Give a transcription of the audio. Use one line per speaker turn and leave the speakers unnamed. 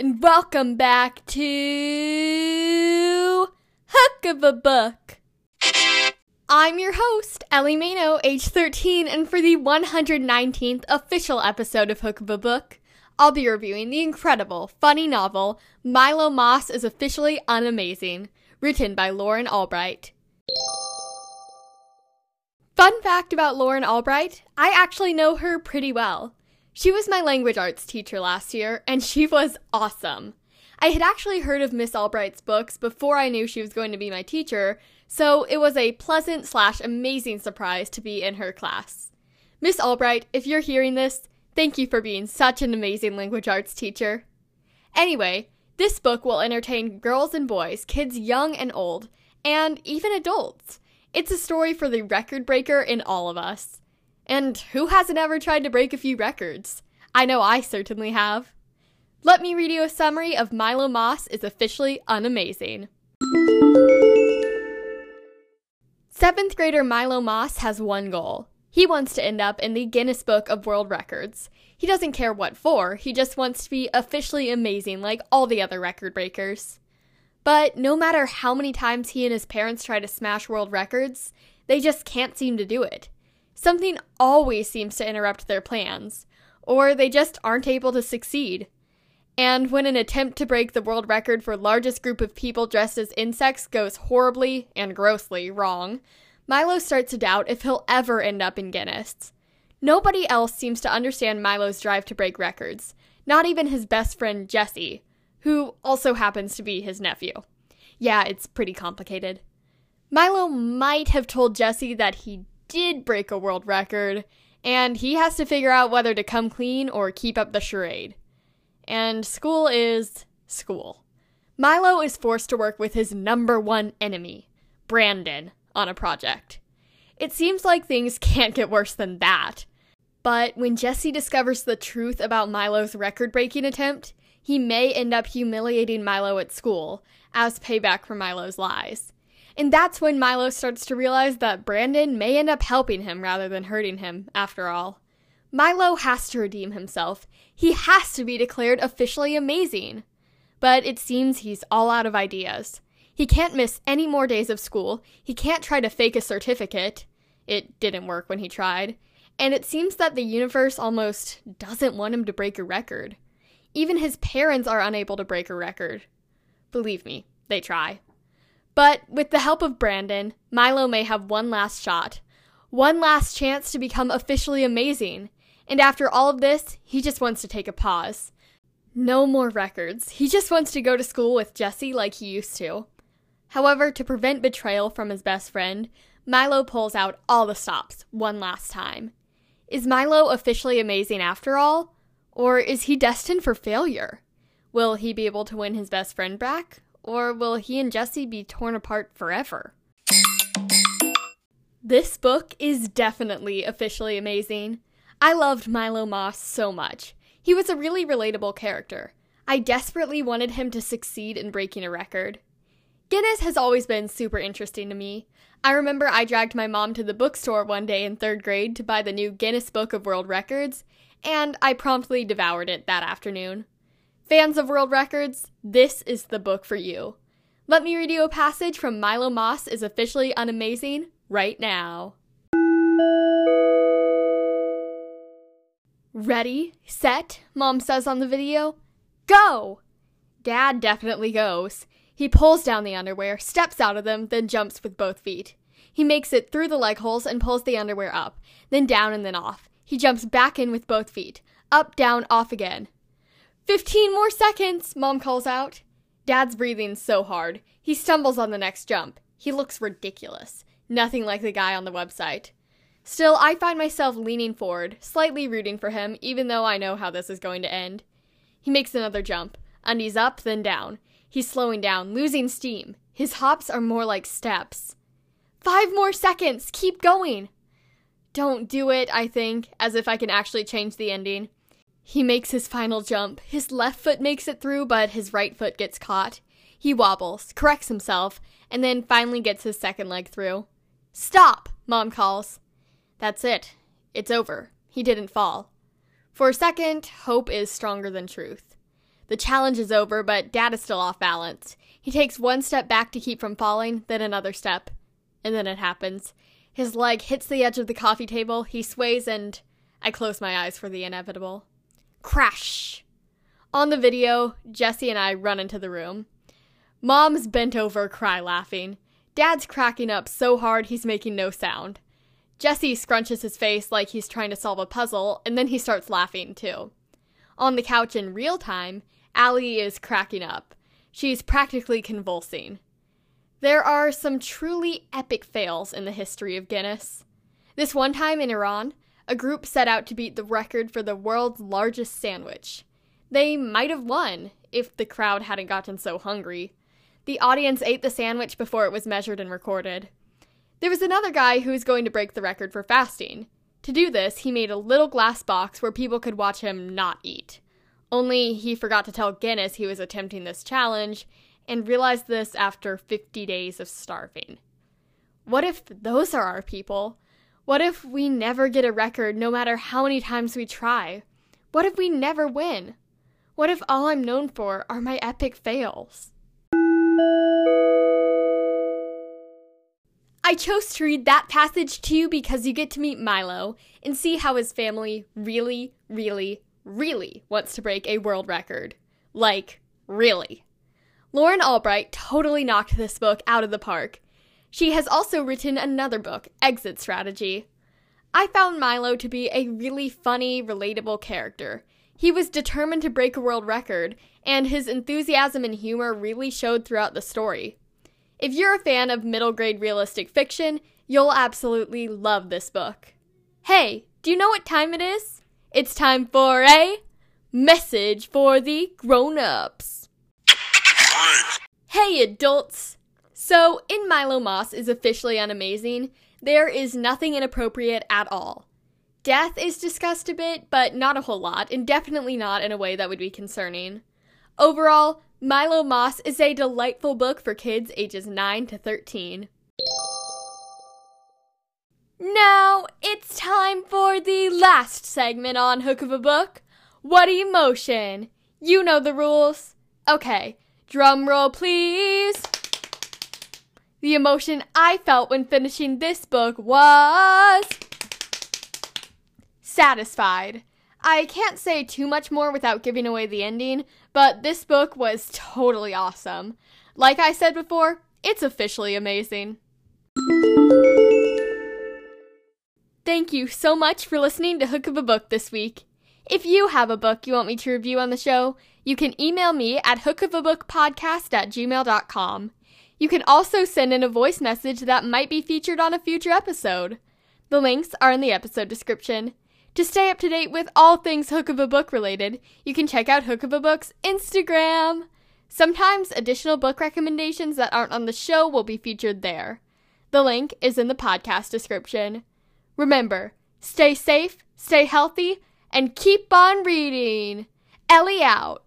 and welcome back to Hook of a Book. I'm your host, Ellie Mano, age 13, and for the 119th official episode of Hook of a Book, I'll be reviewing the incredible, funny novel Milo Moss is Officially Unamazing, written by Lauren Allbright. Fun fact about Lauren Allbright I actually know her pretty well. She was my language arts teacher last year, and she was awesome. I had actually heard of Miss Allbright's books before I knew she was going to be my teacher, so it was a pleasant slash amazing surprise to be in her class. Miss Allbright, if you're hearing this, thank you for being such an amazing language arts teacher. Anyway, this book will entertain girls and boys, kids young and old, and even adults. It's a story for the record breaker in all of us. And who hasn't ever tried to break a few records? I know I certainly have. Let me read you a summary of Milo Moss is officially unamazing. Seventh grader Milo Moss has one goal. He wants to end up in the Guinness Book of World Records. He doesn't care what for, he just wants to be officially amazing like all the other record breakers. But no matter how many times he and his parents try to smash world records, they just can't seem to do it. Something always seems to interrupt their plans, or they just aren't able to succeed. And when an attempt to break the world record for largest group of people dressed as insects goes horribly and grossly wrong, Milo starts to doubt if he'll ever end up in Guinness. Nobody else seems to understand Milo's drive to break records, not even his best friend Jesse, who also happens to be his nephew. Yeah, it's pretty complicated. Milo might have told Jesse that he did break a world record, and he has to figure out whether to come clean or keep up the charade. And school is school. Milo is forced to work with his number one enemy, Brandon, on a project. It seems like things can't get worse than that. But when Jesse discovers the truth about Milo's record breaking attempt, he may end up humiliating Milo at school as payback for Milo's lies. And that's when Milo starts to realize that Brandon may end up helping him rather than hurting him, after all. Milo has to redeem himself. He has to be declared officially amazing. But it seems he's all out of ideas. He can't miss any more days of school. He can't try to fake a certificate. It didn't work when he tried. And it seems that the universe almost doesn't want him to break a record. Even his parents are unable to break a record. Believe me, they try. But with the help of Brandon, Milo may have one last shot, one last chance to become officially amazing. And after all of this, he just wants to take a pause. No more records. He just wants to go to school with Jesse like he used to. However, to prevent betrayal from his best friend, Milo pulls out all the stops one last time. Is Milo officially amazing after all? Or is he destined for failure? Will he be able to win his best friend back? Or will he and Jesse be torn apart forever? This book is definitely officially amazing. I loved Milo Moss so much. He was a really relatable character. I desperately wanted him to succeed in breaking a record. Guinness has always been super interesting to me. I remember I dragged my mom to the bookstore one day in third grade to buy the new Guinness Book of World Records, and I promptly devoured it that afternoon. Fans of world records, this is the book for you. Let me read you a passage from Milo Moss is officially unamazing right now. Ready, set, Mom says on the video. Go! Dad definitely goes. He pulls down the underwear, steps out of them, then jumps with both feet. He makes it through the leg holes and pulls the underwear up, then down and then off. He jumps back in with both feet. Up, down, off again. Fifteen more seconds, Mom calls out. Dad's breathing so hard. He stumbles on the next jump. He looks ridiculous. Nothing like the guy on the website. Still, I find myself leaning forward, slightly rooting for him, even though I know how this is going to end. He makes another jump. Undies up, then down. He's slowing down, losing steam. His hops are more like steps. Five more seconds! Keep going! Don't do it, I think, as if I can actually change the ending. He makes his final jump. His left foot makes it through, but his right foot gets caught. He wobbles, corrects himself, and then finally gets his second leg through. Stop! Mom calls. That's it. It's over. He didn't fall. For a second, hope is stronger than truth. The challenge is over, but Dad is still off balance. He takes one step back to keep from falling, then another step. And then it happens. His leg hits the edge of the coffee table, he sways, and I close my eyes for the inevitable. Crash! On the video, Jesse and I run into the room. Mom's bent over, cry laughing. Dad's cracking up so hard he's making no sound. Jesse scrunches his face like he's trying to solve a puzzle, and then he starts laughing too. On the couch in real time, Allie is cracking up. She's practically convulsing. There are some truly epic fails in the history of Guinness. This one time in Iran, a group set out to beat the record for the world's largest sandwich. They might have won if the crowd hadn't gotten so hungry. The audience ate the sandwich before it was measured and recorded. There was another guy who was going to break the record for fasting. To do this, he made a little glass box where people could watch him not eat. Only he forgot to tell Guinness he was attempting this challenge and realized this after 50 days of starving. What if those are our people? What if we never get a record no matter how many times we try? What if we never win? What if all I'm known for are my epic fails? I chose to read that passage to you because you get to meet Milo and see how his family really, really, really wants to break a world record. Like, really. Lauren Allbright totally knocked this book out of the park. She has also written another book, Exit Strategy. I found Milo to be a really funny, relatable character. He was determined to break a world record, and his enthusiasm and humor really showed throughout the story. If you're a fan of middle grade realistic fiction, you'll absolutely love this book. Hey, do you know what time it is? It's time for a message for the grown ups. Hey, adults! So, in Milo Moss is officially unamazing, there is nothing inappropriate at all. Death is discussed a bit, but not a whole lot, and definitely not in a way that would be concerning. Overall, Milo Moss is a delightful book for kids ages 9 to 13. Now it's time for the last segment on Hook of a Book. What emotion? You know the rules. Okay, drum roll please. The emotion I felt when finishing this book was satisfied. I can't say too much more without giving away the ending, but this book was totally awesome. Like I said before, it's officially amazing. Thank you so much for listening to Hook of a Book this week. If you have a book you want me to review on the show, you can email me at hookofabookpodcast at gmail.com. You can also send in a voice message that might be featured on a future episode. The links are in the episode description. To stay up to date with all things Hook of a Book related, you can check out Hook of a Book's Instagram. Sometimes additional book recommendations that aren't on the show will be featured there. The link is in the podcast description. Remember, stay safe, stay healthy, and keep on reading. Ellie out.